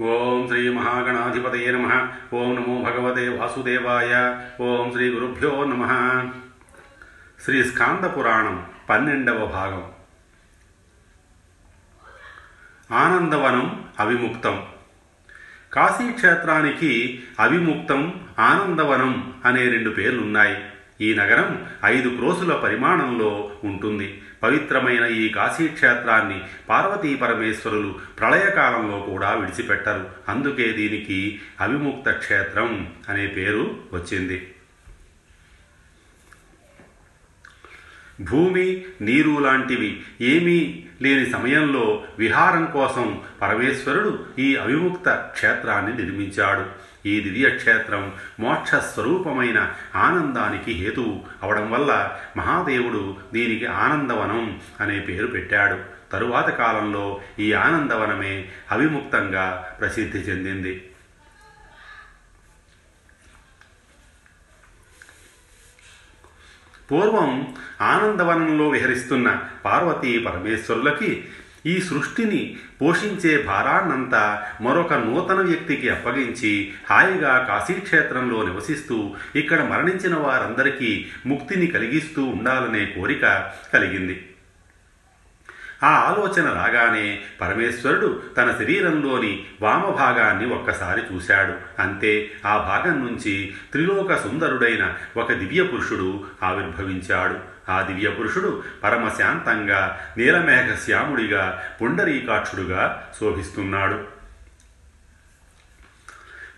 ఓం శ్రీ మహాగణాధిపతయ నమ. ఓం నమో భగవతే వాసుదేవాయ. ఓం శ్రీ గురుభ్యో నమ. శ్రీ స్కాంద పురాణం పన్నెండవ భాగం. ఆనందవనం అవిముక్తం. కాశీక్షేత్రానికి అవిముక్తం ఆనందవనం అనే రెండు పేర్లున్నాయి. ఈ నగరం ఐదు క్రోసుల పరిమాణంలో ఉంటుంది. పవిత్రమైన ఈ కాశీక్షేత్రాన్ని పార్వతీ పరమేశ్వరులు ప్రళయకాలంలో కూడా విడిచిపెట్టరు. అందుకే దీనికి అవిముక్త క్షేత్రం అనే పేరు వచ్చింది. భూమి నీరు లాంటివి ఏమీ లేని సమయంలో విహారం కోసం పరమేశ్వరుడు ఈ అవిముక్త క్షేత్రాన్ని నిర్మించాడు. ఈ దివ్యక్షేత్రం మోక్ష స్వరూపమైన ఆనందానికి హేతువు అవడం వల్ల మహాదేవుడు దీనికి ఆనందవనం అనే పేరు పెట్టాడు. తరువాత కాలంలో ఈ ఆనందవనమే అవిముక్తంగా ప్రసిద్ధి చెందింది. పూర్వం ఆనందవనంలో విహరిస్తున్న పార్వతీ పరమేశ్వరులకి ఈ సృష్టిని పోషించే భారాన్నంతా మరొక నూతన వ్యక్తికి అప్పగించి హాయిగా కాశీక్షేత్రంలో నివసిస్తూ ఇక్కడ మరణించిన వారందరికీ ముక్తిని కలిగిస్తూ ఉండాలనే కోరిక కలిగింది. ఆ ఆలోచన రాగానే పరమేశ్వరుడు తన శరీరంలోని వామభాగాన్ని ఒక్కసారి చూశాడు. అంతే ఆ భాగం నుంచి త్రిలోక సుందరుడైన ఒక దివ్య పురుషుడు ఆవిర్భవించాడు. ఆ దివ్య పురుషుడు పరమశాంతంగా నీలమేఘ శ్యాముడిగా పుండరీకాక్షుడుగా శోభిస్తున్నాడు.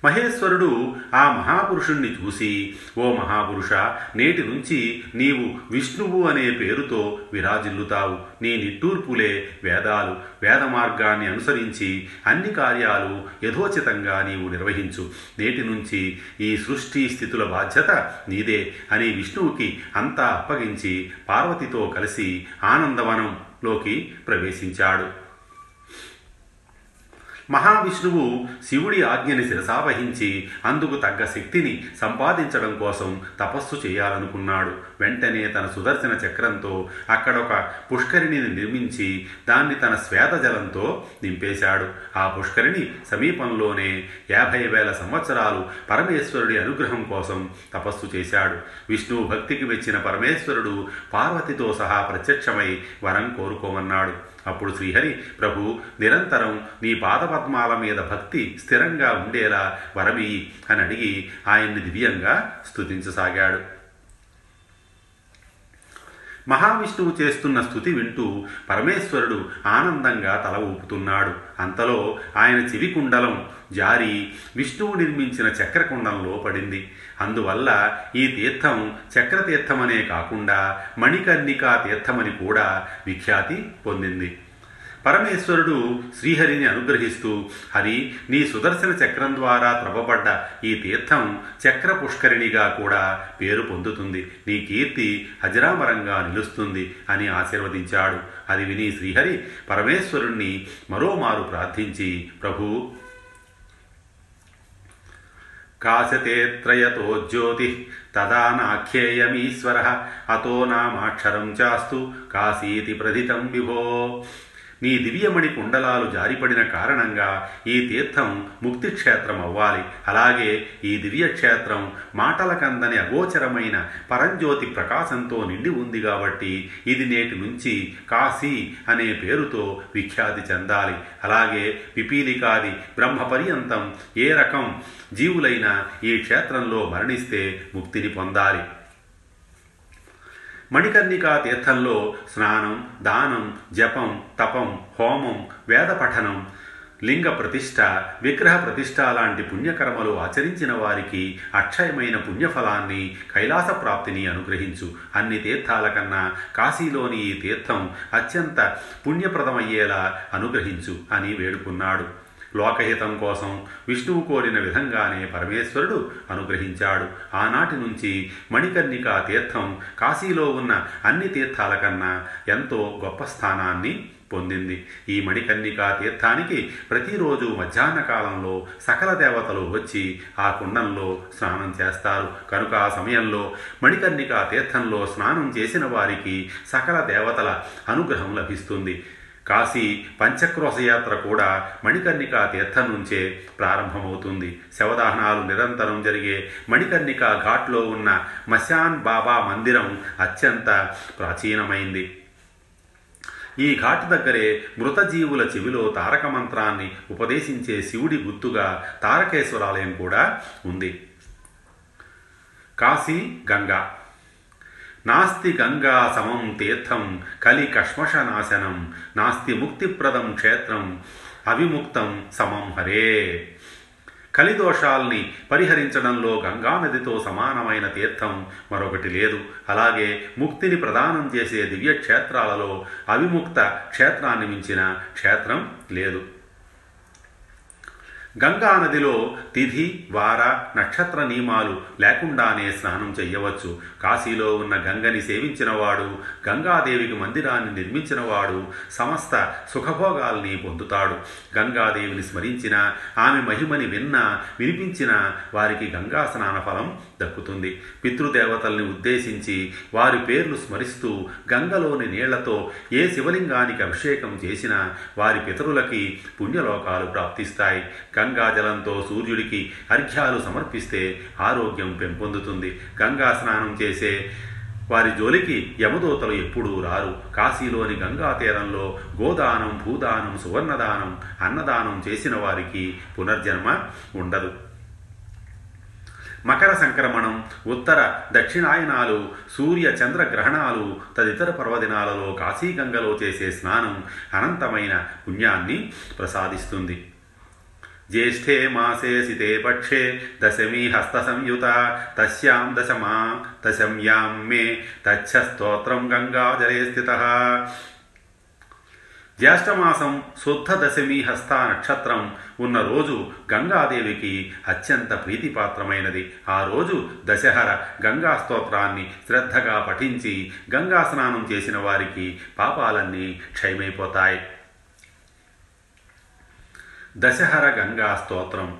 మహేశ్వరుడు ఆ మహాపురుషుణ్ణి చూసి ఓ మహాపురుష నేటి నుంచి నీవు విష్ణువు అనే పేరుతో విరాజిల్లుతావు. నీ నిట్టూర్పులే వేదాలు వేద మార్గాన్ని అనుసరించి అన్ని కార్యాలు యథోచితంగా నీవు నిర్వహించు. నేటి నుంచి ఈ సృష్టి స్థితుల బాధ్యత నీదే అని విష్ణువుకి అంతా అప్పగించి పార్వతితో కలిసి ఆనందవనంలోకి ప్రవేశించాడు. మహావిష్ణువు శివుడి ఆజ్ఞని శిరసావహించి అందుకు తగ్గ శక్తిని సంపాదించడం కోసం తపస్సు చేయాలనుకున్నాడు. వెంటనే తన సుదర్శన చక్రంతో అక్కడొక పుష్కరిణిని నిర్మించి దాన్ని తన శ్వేత జలంతో నింపేశాడు. ఆ పుష్కరిణి సమీపంలోనే యాభై వేల సంవత్సరాలు పరమేశ్వరుడి అనుగ్రహం కోసం తపస్సు చేశాడు. విష్ణువు భక్తికి మెచ్చిన పరమేశ్వరుడు పార్వతితో సహా ప్రత్యక్షమై వరం కోరుకోమన్నాడు. అప్పుడు శ్రీహరి ప్రభు నిరంతరం నీ పాదపద్మాల మీద భక్తి స్థిరంగా ఉండేలా వరమి అని అడిగి ఆయన్ని దివ్యంగా స్తుతించసాగాడు. మహావిష్ణువు చేస్తున్న స్థుతి వింటూ పరమేశ్వరుడు ఆనందంగా తల ఊపుతున్నాడు. అంతలో ఆయన చెవి కుండలం జారి విష్ణువు నిర్మించిన చక్రకుండంలో పడింది. అందువల్ల ఈ తీర్థం చక్రతీర్థమనే కాకుండా మణికర్ణికా తీర్థమని కూడా విఖ్యాతి పొందింది. పరమేశ్వరుడు శ్రీహరిని అనుగ్రహిస్తూ హరి నీ సుదర్శన చక్రం ద్వారా త్రవ్వబడ్డ ఈ తీర్థం చక్ర పుష్కరిణిగా కూడా పేరు పొందుతుంది. నీ కీర్తి అజరామరంగా నిలుస్తుంది అని ఆశీర్వదించాడు. అది విని శ్రీహరి పరమేశ్వరుణ్ణి మరోమారు ప్రార్థించి ప్రభు కాశతేత్రయతో జ్యోతి తదా నాఖ్యేయమీశ్వర అతో నామాక్షరం చాస్తు కాశీతి ప్రథితం విభో నీ దివ్యమణి కుండలాలు జారిపడిన కారణంగా ఈ తీర్థం ముక్తి క్షేత్రం అవ్వాలి. అలాగే ఈ దివ్యక్షేత్రం మాటలకందని అగోచరమైన పరంజ్యోతి ప్రకాశంతో నిండి ఉంది కాబట్టి ఇది నేటి నుంచి కాశీ అనే పేరుతో విఖ్యాతి చెందాలి. అలాగే పిపీలికాది బ్రహ్మపర్యంతం ఏ రకం జీవులైనా ఈ క్షేత్రంలో మరణిస్తే ముక్తిని పొందాలి. మణికర్ణికా తీర్థంలో స్నానం దానం జపం తపం హోమం వేద పఠనం లింగ ప్రతిష్ట విగ్రహ ప్రతిష్ట లాంటి పుణ్యకర్మలు ఆచరించిన వారికి అక్షయమైన పుణ్యఫలాన్ని కైలాస ప్రాప్తిని అనుగ్రహించు. అన్ని తీర్థాల కన్నా కాశీలోని ఈ తీర్థం అత్యంత పుణ్యప్రదమయ్యేలా అనుగ్రహించు అని వేడుకున్నాడు. లోకహితం కోసం విష్ణువు కోరిన విధంగానే పరమేశ్వరుడు అనుగ్రహించాడు. ఆనాటి నుంచి మణికర్ణికా తీర్థం కాశీలో ఉన్న అన్ని తీర్థాల కన్నా ఎంతో గొప్ప స్థానాన్ని పొందింది. ఈ మణికర్ణికా తీర్థానికి ప్రతిరోజు మధ్యాహ్న కాలంలో సకల దేవతలు వచ్చి ఆ కుండంలో స్నానం చేస్తారు. కనుక ఆ సమయంలో మణికర్ణికా తీర్థంలో స్నానం చేసిన వారికి సకల దేవతల అనుగ్రహం లభిస్తుంది. కాశీ పంచక్రోశయాత్ర కూడా మణికర్ణికా తీర్థం నుంచే ప్రారంభమవుతుంది. శవదాహనాలు నిరంతరం జరిగే మణికర్ణికా ఘాట్లో ఉన్న మశాన్ బాబా మందిరం అత్యంత ప్రాచీనమైంది. ఈ ఘాట్ దగ్గరే మృతజీవుల చెవిలో తారక మంత్రాన్ని ఉపదేశించే శివుడి గుర్తుగా తారకేశ్వరాలయం కూడా ఉంది. కాశీ గంగా నాస్తి గంగా సమం తీర్థం కలి కష్మషనాశనం నాస్తి ముక్తిప్రదం క్షేత్రం అవిముక్తం సమం హరే. కలిదోషాల్ని పరిహరించడంలో గంగానదితో సమానమైన తీర్థం మరొకటి లేదు. అలాగే ముక్తిని ప్రదానం చేసే దివ్యక్షేత్రాలలో అవిముక్త క్షేత్రాన్ని మించిన క్షేత్రం లేదు. గంగా నదిలో తిథి వార నక్షత్ర నియమాలు లేకుండానే స్నానం చెయ్యవచ్చు. కాశీలో ఉన్న గంగని సేవించినవాడు గంగాదేవికి మందిరాన్ని నిర్మించినవాడు సమస్త సుఖభోగాల్ని పొందుతాడు. గంగాదేవిని స్మరించిన ఆమె మహిమని విన్నా వినిపించిన వారికి గంగా స్నాన ఫలం దక్కుతుంది. పితృదేవతల్ని ఉద్దేశించి వారి పేర్లు స్మరిస్తూ గంగలోని నీళ్ళతో ఏ శివలింగానికి అభిషేకం చేసినా వారి పితరులకి పుణ్యలోకాలు ప్రాప్తిస్తాయి. గంగాజలంతో సూర్యుడికి అర్ఘ్యాలు సమర్పిస్తే ఆరోగ్యం పెంపొందుతుంది. గంగా స్నానం చేసే వారి జోలికి యమదూతలు ఎప్పుడూ రారు. కాశీలోని గంగా తీరంలో గోదానం భూదానం సువర్ణదానం అన్నదానం చేసిన వారికి పునర్జన్మ ఉండదు. మకర సంక్రమణం ఉత్తర దక్షిణాయనాలు సూర్య చంద్ర గ్రహణాలు తదితర పర్వదినాలలో కాశీగంగలో చేసే స్నానం అనంతమైన పుణ్యాన్ని ప్రసాదిస్తుంది. జ్యేష్ఠే మాసే సితే పక్షే దశమీ హస్త సంయుత తస్యాం దశమా దశమ్యాం మే తచ్చ స్తోత్రం స్థిత జ్యేష్ఠమాసం శుద్ధ దశమి హస్త నక్షత్రం ఉన్న రోజు గంగాదేవికి అత్యంత ప్రీతిపాత్రమైనది. ఆ రోజు దశహర గంగా స్తోత్రాన్ని శ్రద్ధగా పఠించి గంగా స్నానం చేసిన వారికి పాపాలన్నీ క్షయమైపోతాయి. దశహర గంగా స్తోత్రం.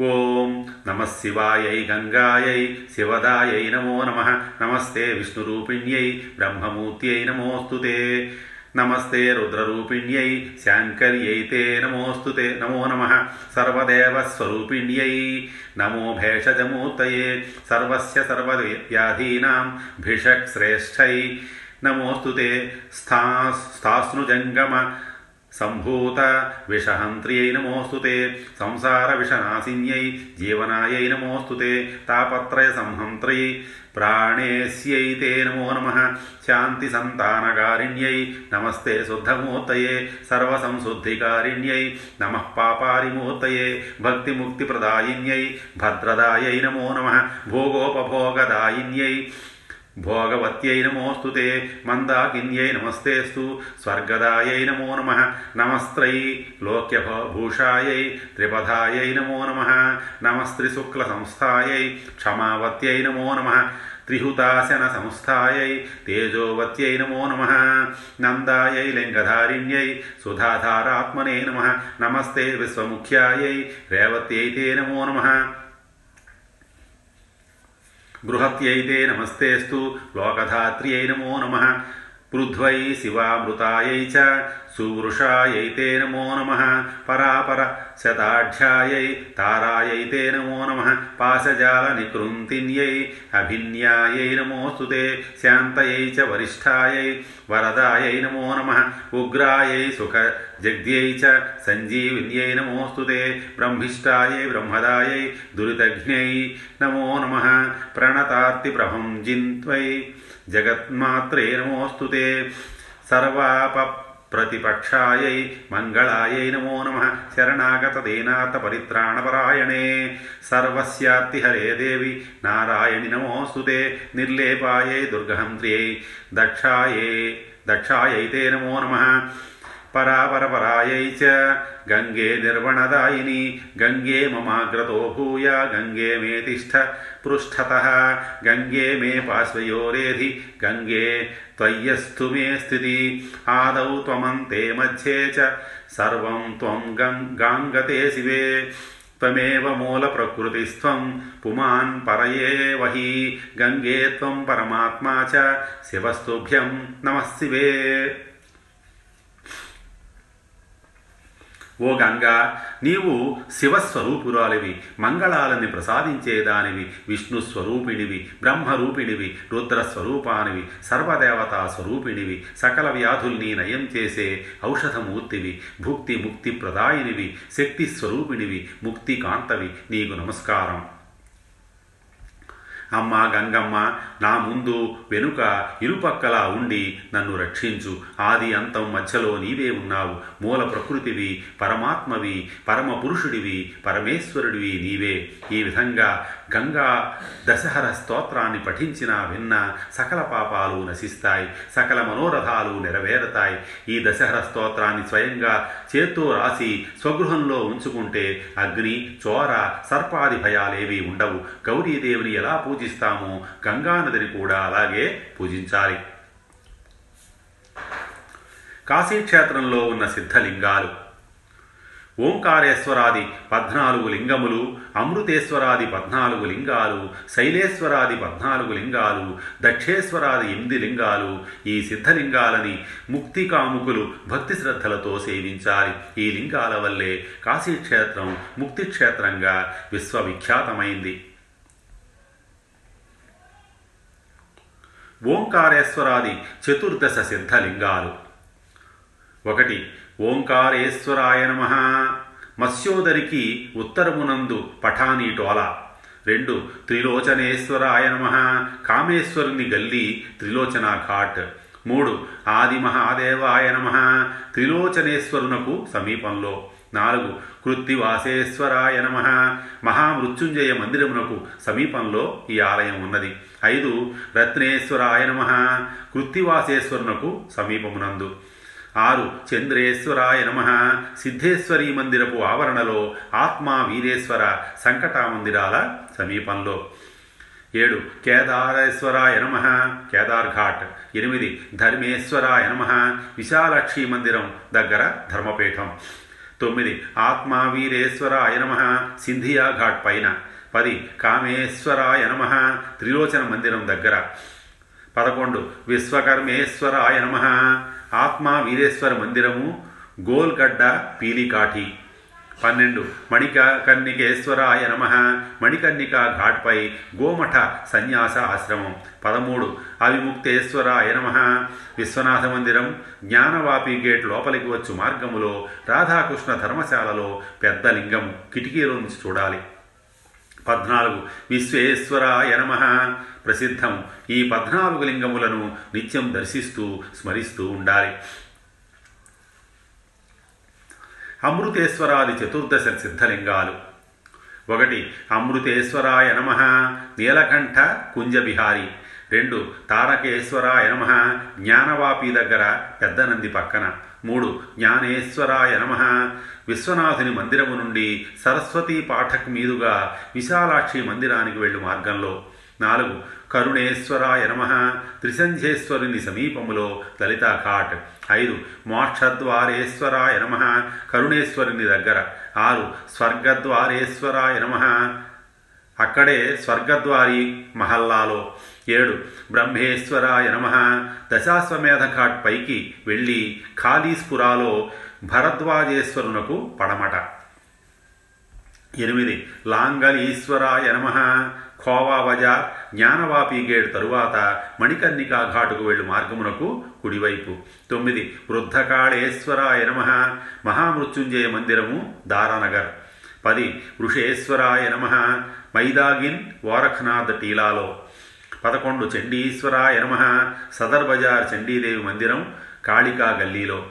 ఓం నమ శివాయై గంగాయై శివదాయై నమో నమ. నమస్తే విష్ణురూపిణ్యై బ్రహ్మమూర్త్యై నమోస్తుతే నమస్తే రుద్రరూపిణ్యై శాంకర్యై తే నమోస్తుతే నమో నమ. సర్వదేవస్వరూపిణ్యై నమో భేషజమూర్తయే. సర్వస్య సర్వవ్యాధీనాం భిషక్ శ్రేష్టై నమోస్తుతే స్థా స్థాస్నుజంగమ సంభూత విషహంత్ర్యై నమోస్తుతే సంసార విషనాశిన్యై జీవనాయై నమోస్తుతే తాపత్రయ సంహంత్రై ప్రాణేస్యై తే నమో నమ శాంతి సంతానకారిణ్యై నమస్తే శుద్ధమూర్తయే సర్వసంశుద్ధికారిణ్యై నమ పాపారిమూర్తయే భక్తిముక్తిప్రదాయిన్యై భద్రదాయై నమో నమ భోగోపభోగదాయిన్యై భోగవత్యై నమోస్తుతే మందాకిన్యై నమస్తేస్తు స్వర్గదాయై నమో నమ నమస్త్రై లోక్యభూషాయై త్రిపథాయై నమో నమ నమస్త్రిశుక్ల సంస్థాయై క్షమావత్యై నమో నమ త్రిహుతాసన సంస్థాయై తేజోవత్యై నమో నమ నందాయై లింగధారిణ్యై సుధాధారాత్మనే నమ నమస్తే విశ్వముఖ్యాయై రేవత్యై తే నమో నమ. బృహత్యైతే నమస్తేస్తు లోకధాత్ర్యై నమో నమ. పృథ్వై శివామృతాయై చ సువృషాయై తే నమో నమ పరాపర శతాఢ్యాయై తారాయై తే నమో నమ పాశజాల నికృంతిన్యై అభిన్యాయై నమోస్తు శాంతయై చ వరిష్ఠాయై వరదాయై నమో నమ ఉగ్రాయై సుఖ జగ్ధ్యై చ సంజీవిన్యై నమోస్తు బ్రహ్మిష్టాయై బ్రహ్మదాయై దురితజ్ఞై నమో నమ ప్రణతార్తిప్రభం జిన్త్వై జగన్మాత్రే నమోస్తు సర్వాప ప్రతిపక్షాయై మంగళాయై నమో నమ. శరణాగతదేనాథ పరిత్రాణపరాయణే సర్వస్యార్తి హరే దేవి నారాయణి నమోస్తుతే. నిర్లేపాయై దుర్గహంత్ర్యై దక్షాయే దక్షాయైతే నమో నమ. పరాపరపరాయై చ గంగే నిర్వణదాయిని గంగే మమాగ్రతో భూయ గంగే మే తిష్ట పృష్ఠత గంగే మే పార్శ్వయోరేధి గంగే త్వయ్యస్థు మే స్థితి ఆదౌ త్వమంతే మధ్యే చ సర్వం త్వం గాంగతే శివే త్వమేవ మూలప్రకృతిస్త్వం పుమాన్ పరయేవ హి గంగే త్వం పరమాత్మా చ శివస్తుభ్యం నమః శివే ఓ గంగా నీవు శివస్వరూపురాలివి మంగళాలని ప్రసాదించేదానివి విష్ణు స్వరూపిణివి బ్రహ్మరూపిణివి రుద్రస్వరూపానివి సర్వదేవతా స్వరూపిణివి సకల వ్యాధుల్ని నయం చేసే ఔషధమూర్తివి భుక్తి ముక్తి ప్రదాయినివి శక్తి స్వరూపిణివి ముక్తి కాంతవి నీకు నమస్కారం. అమ్మ గంగమ్మ నా ముందు వెనుక ఇరుపక్కలా ఉండి నన్ను రక్షించు. ఆది అంతం మధ్యలో నీవే ఉన్నావు. మూల ప్రకృతివి పరమాత్మవి పరమ పురుషుడివి పరమేశ్వరుడివి నీవే. ఈ విధంగా గంగా దశహర స్తోత్రాన్ని పఠించిన విన్నా సకల పాపాలు నశిస్తాయి సకల మనోరథాలు నెరవేరతాయి. ఈ దశహర స్తోత్రాన్ని స్వయంగా చేత్తో రాసి స్వగృహంలో ఉంచుకుంటే అగ్ని చోర సర్పాది భయాలేవి ఉండవు. గౌరీదేవిని ఎలా పూజిస్తామో గంగానదిని కూడా అలాగే పూజించాలి. కాశీక్షేత్రంలో ఉన్న సిద్ధలింగాలు ఓంకారేశ్వరాది పద్నాలుగు లింగములు అమృతేశ్వరాది పద్నాలుగు లింగాలు శైలేశ్వరాది పద్నాలుగు లింగాలు దక్షేశ్వరాది ఎనిమిది లింగాలు ఈ సిద్ధలింగాలని ముక్తి కాముకులు భక్తి శ్రద్ధలతో సేవించాలి. ఈ లింగాల వల్లే కాశీక్షేత్రం ముక్తి క్షేత్రంగా విశ్వవిఖ్యాతమైంది. ఓంకారేశ్వరాది చతుర్దశ సిద్ధలింగాలు. ఒకటి ఓంకారేశ్వరాయ నమ. మత్స్యోదరికి ఉత్తరమునందు పఠానీ టోల. రెండు త్రిలోచనేశ్వరాయ నమ. కామేశ్వరుని గల్లి త్రిలోచన ఘాట్. మూడు ఆది మహాదేవాయ నమ. త్రిలోచనేశ్వరునకు సమీపంలో. నాలుగు కృత్తివాసేశ్వరాయ నమ. మహామృత్యుంజయ మందిరమునకు సమీపంలో ఈ ఆలయం ఉన్నది. ఐదు రత్నేశ్వరాయ నమ. కృత్తివాసేశ్వరునకు సమీపమునందు. ఆరు చంద్రేశ్వరాయ నమ. సిద్ధేశ్వరీ మందిరపు ఆవరణలో ఆత్మా వీరేశ్వర సంకటా మందిరాల సమీపంలో. ఏడు కేదారేశ్వరాయ నమ. కేదార్ ఘాట్. ఎనిమిది ధర్మేశ్వరాయ నమ. విశాలక్షి మందిరం దగ్గర ధర్మపీఠం. తొమ్మిది ఆత్మా వీరేశ్వరాయ నమ. సింధియా ఘాట్ పైన. పది కామేశ్వరాయ నమ. త్రిలోచన మందిరం దగ్గర. పదకొండు విశ్వకర్మేశ్వరాయ నమ. ఆత్మ వీరేశ్వర మందిరము గోల్గడ్డ పీలికాఠి. పన్నెండు. మణిక కన్నికేశ్వరాయ నమ. మణికర్ణిక ఘాట్పై గోమఠ సన్యాస ఆశ్రమం. పదమూడు. అవిముక్తేశ్వరాయ నమ. విశ్వనాథ మందిరం జ్ఞానవాపి గేట్ లోపలికి వచ్చు మార్గములో రాధాకృష్ణ ధర్మశాలలో పెద్ద లింగం కిటికీలో నుంచి చూడాలి. పద్నాలుగు. విశ్వేశ్వరాయ నమ. ప్రసిద్ధం. ఈ పద్నాలుగు లింగములను నిత్యం దర్శిస్తూ స్మరిస్తూ ఉండాలి. అమృతేశ్వరాది చతుర్దశ సిద్ధలింగాలు. ఒకటి అమృతేశ్వరాయ నమ నీలకంఠ కుంజబిహారి. రెండు తారకేశ్వరాయ నమ జ్ఞానవాపి దగ్గర పెద్దనంది పక్కన. మూడు జ్ఞానేశ్వరాయ నమ విశ్వనాథుని మందిరము నుండి సరస్వతీ పాఠక్ మీదుగా విశాలాక్షి మందిరానికి వెళ్ళు మార్గంలో. నాలుగు. కరుణేశ్వరాయ నమ. త్రిసంధ్యేశ్వరుని సమీపములో లలితా ఘాట్. ఐదు. మోక్షద్వారేశ్వరాయ నమ. కరుణేశ్వరుని దగ్గర. ఆరు. స్వర్గద్వారేశ్వరాయ నమ. అక్కడే స్వర్గద్వారి మహల్లాలో. ఏడు. బ్రహ్మేశ్వరాయ నమ. దశాశ్వమేధ ఘాట్ పైకి వెళ్ళి ఖాళీస్పురాలో భరద్వాజేశ్వరునకు పడమట. ఎనిమిది. లాంగలీశ్వరాయ నమ. ఖోవా బజార్ జ్ఞానవాపి గేట్ తరువాత మణికర్ణికా ఘాటుకు వెళ్ళు మార్గమునకు కుడివైపు. తొమ్మిది. వృద్ధకాళేశ్వరాయ నమ. మహామృత్యుంజయ మందిరము దారానగర్. పది. వృషేశ్వరాయ నమ. మైదాగిన్ ఓరఖనాథ్ టీలాలో. పదకొండు. చండీశ్వరాయ నమ. సదర్ బజార్ చండీదేవి మందిరం కాళికా గల్లీలో.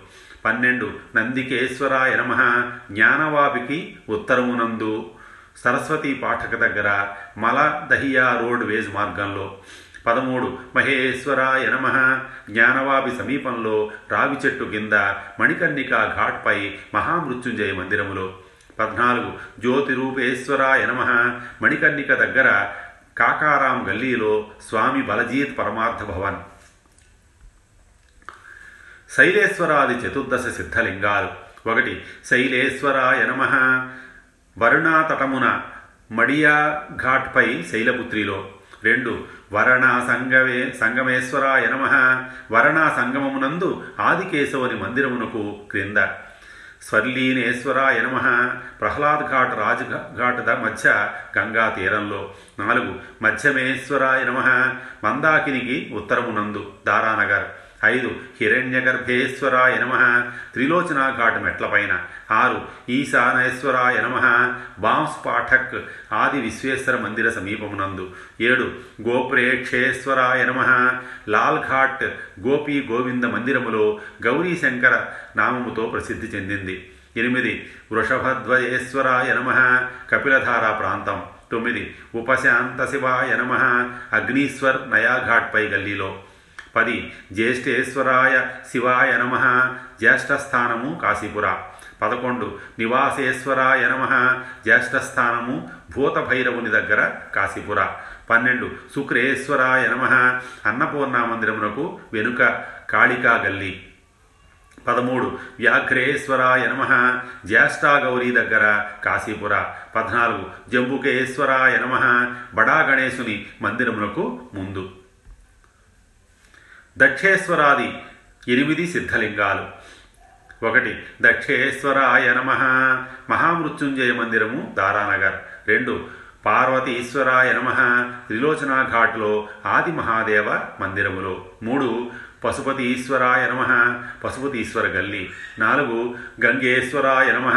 పన్నెండు. నందికేశ్వరాయ నమ. జ్ఞానవాపికి ఉత్తరమునందు. సరస్వతి పాఠక దగ్గర మల దహియా రోడ్ వేజ్ మార్గంలో. పదమూడు మహేశ్వరాయ నమ. జ్ఞానవాపి సమీపంలో రావి చెట్టు కింద మణికర్ణిక ఘాట్పై మహామృత్యుంజయ మందిరములో. పద్నాలుగు జ్యోతిరూపేశ్వరాయ నమ. మణికర్ణిక దగ్గర కాకారాం గల్లీలో స్వామి బలజీత్ పరమార్థ భవన్. శైలేశ్వరాది చతుర్దశ సిద్ధలింగాలు. ఒకటి శైలేశ్వరాయ నమ. వరుణా తటమున మడియా ఘాట్పై శైలపుత్రిలో. రెండు వరణా సంగమే సంగమేశ్వరాయ నమ. వరణా సంగమమునందు ఆదికేశవుని మందిరమునకు క్రింద. స్వర్లీనేశ్వరాయ నమ. ప్రహ్లాద్ ఘాట్ రాజ్ ఘాట్ ద మధ్య గంగా తీరంలో. నాలుగు మధ్యమేశ్వరాయ నమ. మందాకినికి ఉత్తరమునందు దారానగర్. ఐదు హిరణ్యగర్భేశ్వరాయ నమ. త్రిలోచనా ఘాట్ మెట్లపైన ఆరు ఈశానేశ్వరాయ నమ. బాంస్ పాఠక్ ఆది విశ్వేశ్వర మందిర సమీపమునందు. ఏడు గోప్రేక్షేశ్వరాయ నమ. లాల్ఘాట్ గోపీ గోవింద మందిరములో గౌరీశంకర నామముతో ప్రసిద్ధి చెందింది. ఎనిమిది వృషభధ్వజేశ్వరాయ నమ. కపిలధారా ప్రాంతం. తొమ్మిది ఉపశాంత శివాయ నమ. అగ్నీశ్వర్ నయాఘాట్పై గల్లీలో. పది. జ్యేష్ఠేశ్వరాయ శివాయ నమ. జ్యేష్ఠస్థానము కాశీపుర. పదకొండు. నివాసేశ్వరాయ నమ. జ్యేష్ఠస్థానము భూతభైరవుని దగ్గర కాశీపుర. పన్నెండు. శుక్రేశ్వరాయ నమ. అన్నపూర్ణ మందిరమునకు వెనుక కాళికా గల్లి పదమూడు. వ్యాఘ్రేశ్వరాయ నమ. జ్యేష్ఠాగౌరీ దగ్గర కాశీపుర. పద్నాలుగు. జంబుకేశ్వరాయ నమ. బడా గణేశుని మందిరమునకు ముందు. దక్షేశ్వరాది ఎనిమిది సిద్ధలింగాలు. ఒకటి దక్షేశ్వరాయ నమ. మహామృత్యుంజయ మందిరము దారానగర్. రెండు పార్వతీశ్వరాయ నమ. త్రిలోచనా ఘాట్లో ఆది మహాదేవ మందిరములో. మూడు పశుపతీశ్వరాయ నమ. పశుపతీశ్వర గల్లి. నాలుగు గంగేశ్వరాయ నమ.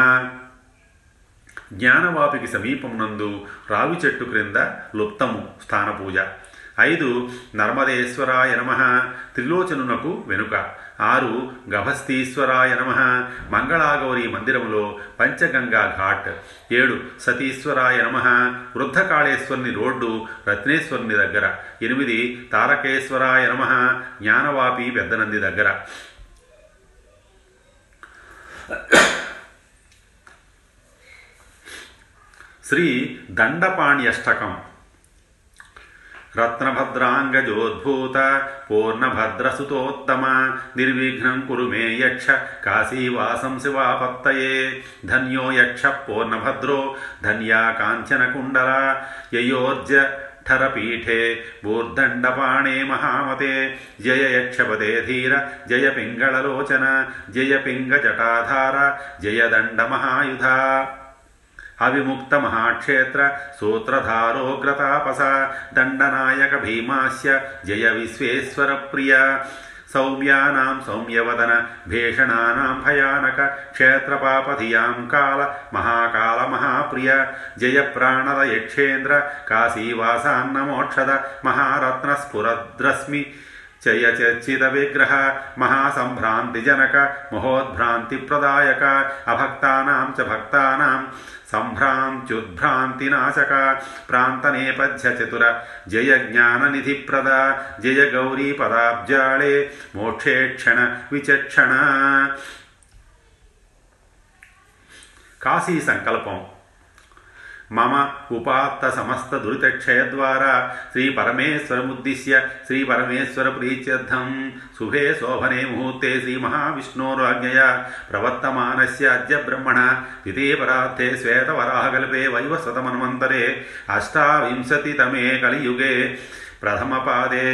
జ్ఞానవాపికి సమీపమునందు రావి చెట్టు క్రింద లుప్తము స్థానపూజ. ఐదు నర్మదేశ్వరాయ నమ త్రిలోచనునకు వెనుక. ఆరు గభస్తీశ్వరాయ నమ మంగళాగౌరి మందిరంలో పంచగంగా ఘాట్. ఏడు సతీశ్వరాయ నమ వృద్ధకాళేశ్వరుని రోడ్డు రత్నేశ్వరుని దగ్గర. ఎనిమిది తారకేశ్వరాయ నమ జ్ఞానవాపి పెద్దనంది దగ్గర. శ్రీ దండపాణ్యష్టకం. रत्नभद्राङ्गजोद्भूत, पूर्णभद्रसुतोत्तम, निर्विघ्नं कुरु मे यक्ष काशीवासं शिवापत्तये। धन्यो यक्ष पूर्णभद्रो, धन्या काञ्चनकुण्डला, ययोज्य ठरपीठे भूर्दण्डपाणे महामते। जय यक्षपदे धीर, जय पिङ्गळलोचन, जय पिङ्गजटाधार, जय दण्डमहायुधा। దండ మహాయుధ అవిముక్త మహాక్షేత్ర సూత్రధారోగ్రతాపస దండనాయక భీమాస్య జయ విశ్వేశ్వర ప్రియ సౌమ్యానాం సౌమ్యవదన భేషణానాం భయానక క్షేత్రపాపధియాం కాల మహాకాల चयचर्चितविग्रह महासम्भ्रान्तिजनक मोहोद्भ्रान्तिप्रदायक, अभक्तानां च भक्तानां, सम्भ्रान्त्युद्भ्रान्तिनाशक, प्रान्तनेपथ्यचतुर जय ज्ञाननिधिप्रद जय गौरीपदाब्जाले मोक्षेक्षण विचक्षण। काशी सङ्कल्पम् మమ ఉపాత్త సమస్త దురితక్షయ ద్వారా శ్రీ పరమేశ్వరముద్దిశ్య శ్రీ పరమేశ్వర ప్రీత్యర్థం శుభే శోభనే ముహూర్తే శ్రీ మహావిష్ణోరాజ్ఞయ ప్రవర్తమానస్య అద్య బ్రహ్మణ ద్వితీయ పరార్థే శ్వేతవరాహకల్పే వైవస్వతమన్వంతరే అష్టావింశతితమే కలియుగే ప్రథమపాదే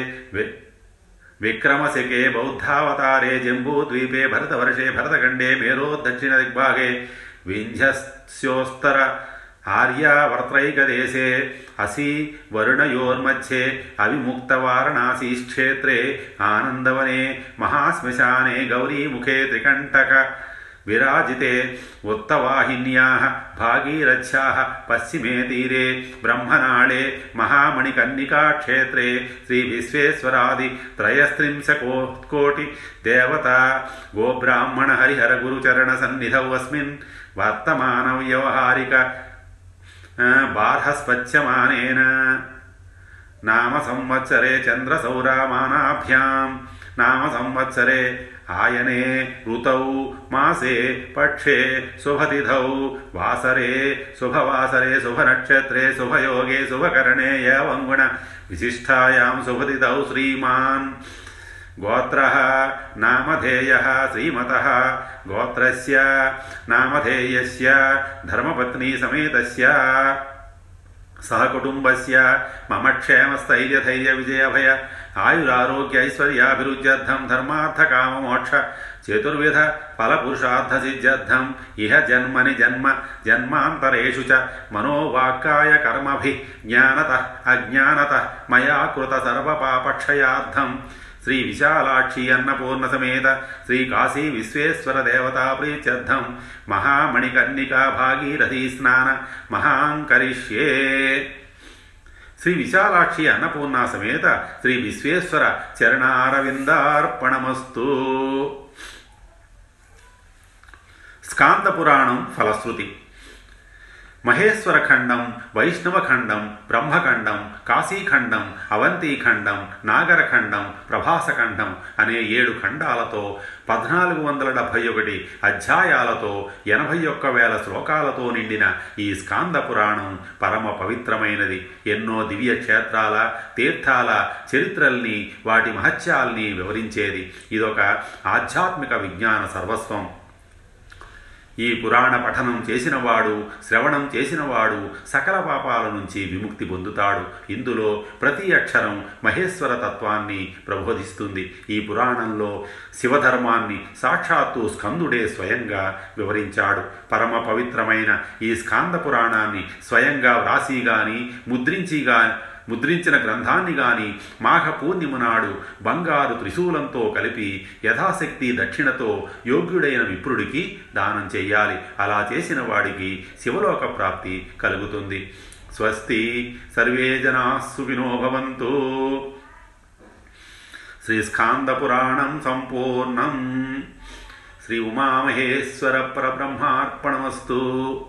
విక్రమశకే బౌద్ధావతారే జంబూద్వీపే భరతవర్షే భరతఖండే మేరోద్దక్షిణ దిగ్భాగే వింధ్యస్యోస్తర आर्यावर्त्रैकदेशे असि वरुणयोर्मध्ये अविमुक्तवारणासीक्षेत्रे आनन्दवने महाश्मशाने गौरीमुखे त्रिकण्टक विराजिते उत्तवाहिन्याः भागीरथ्याः पश्चिमे तीरे ब्रह्मनाळे महामणिकन्निकाक्षेत्रे श्रीविश्वेश्वरादित्रयस्त्रिंशकोटिदेवता गोब्राह्मणहरिहरगुरुचरणसन्निधौ अस्मिन् वर्तमानव्यवहारिक బార్హస్పత్యమానేన. నామ సంవత్సరే చంద్రసౌరామానాభ్యాం. నామ సంవత్సరే ఆయనే ఋతౌ మాసే పక్షే శుభతిథౌ వాసరే శుభవాసరే శుభనక్షత్రే శుభయోగే శుభకరణే యవంగుణ విశిష్టాయాం శుభతిథౌ శ్రీమాన్. गोत्रः नामधेयः श्रीमतः। गोत्रस्य नामधेयस्य धर्मपत्नीसमेतस्य सहकुटुम्बस्य मम क्षेमस्थैर्यधैर्यविजयभय आयुरारोग्यैश्वर्याभिरुच्यर्थं धर्मार्थकाममोक्ष चतुर्विध फलपुरुषार्थसिद्ध्यर्थम् इह जन्मनि जन्म जन्मान्तरेषु च मनोवाक्काय कर्मभिः ज्ञानतः अज्ञानतः मया कृतसर्वपापक्षयार्थम् శ్రీ విశాలాక్షి అన్నపూర్ణ సమేత శ్రీ కాశీ విశ్వేశ్వర దేవతా ప్రీత్యర్థం మహామణికర్ణికా భాగీరథీ స్నాన మహాంకరిష్యే శ్రీ విశాలాక్షి అన్నపూర్ణ సమేత శ్రీ విశ్వేశ్వర చరణారవిందార్పణమస్తు స్కాంద పురాణం ఫలశ్రుతి మహేశ్వర ఖండం వైష్ణవ ఖండం బ్రహ్మఖండం కాశీఖండం అవంతిఖండం నాగరఖండం ప్రభాసఖండం అనే ఏడు ఖండాలతో పద్నాలుగు వందల డెబ్భై ఒకటి అధ్యాయాలతో ఎనభై ఒక్క వేల శ్లోకాలతో నిండిన ఈ స్కాంద పురాణం పరమ పవిత్రమైనది. ఎన్నో దివ్య క్షేత్రాల తీర్థాల చరిత్రల్ని వాటి మహత్యాల్ని వివరించేది. ఇదొక ఆధ్యాత్మిక విజ్ఞాన సర్వస్వం. ఈ పురాణ పఠనం చేసినవాడు శ్రవణం చేసినవాడు సకల పాపాల నుంచి విముక్తి పొందుతాడు. ఇందులో ప్రతి అక్షరం మహేశ్వర తత్వాన్ని ప్రబోధిస్తుంది ఈ పురాణంలో శివధర్మాన్ని సాక్షాత్తు స్కందుడే స్వయంగా వివరించాడు. పరమ పవిత్రమైన ఈ స్కాంద పురాణాన్ని స్వయంగా వ్రాసి గాని ముద్రించి గాని ముద్రించిన గ్రంథాన్ని గాని మాఘ పూర్ణిమ నాడు బంగారు త్రిశూలంతో కలిపి యథాశక్తి దక్షిణతో యోగ్యుడైన విప్రుడికి దానం చెయ్యాలి అలా చేసిన వాడికి శివలోక ప్రాప్తి కలుగుతుంది. స్వస్తి సర్వే జనా సుఖినో భవంతు శ్రీ సంపూర్ణం. శ్రీ ఉమామహేశ్వర పరబ్రహ్మార్పణమస్తు.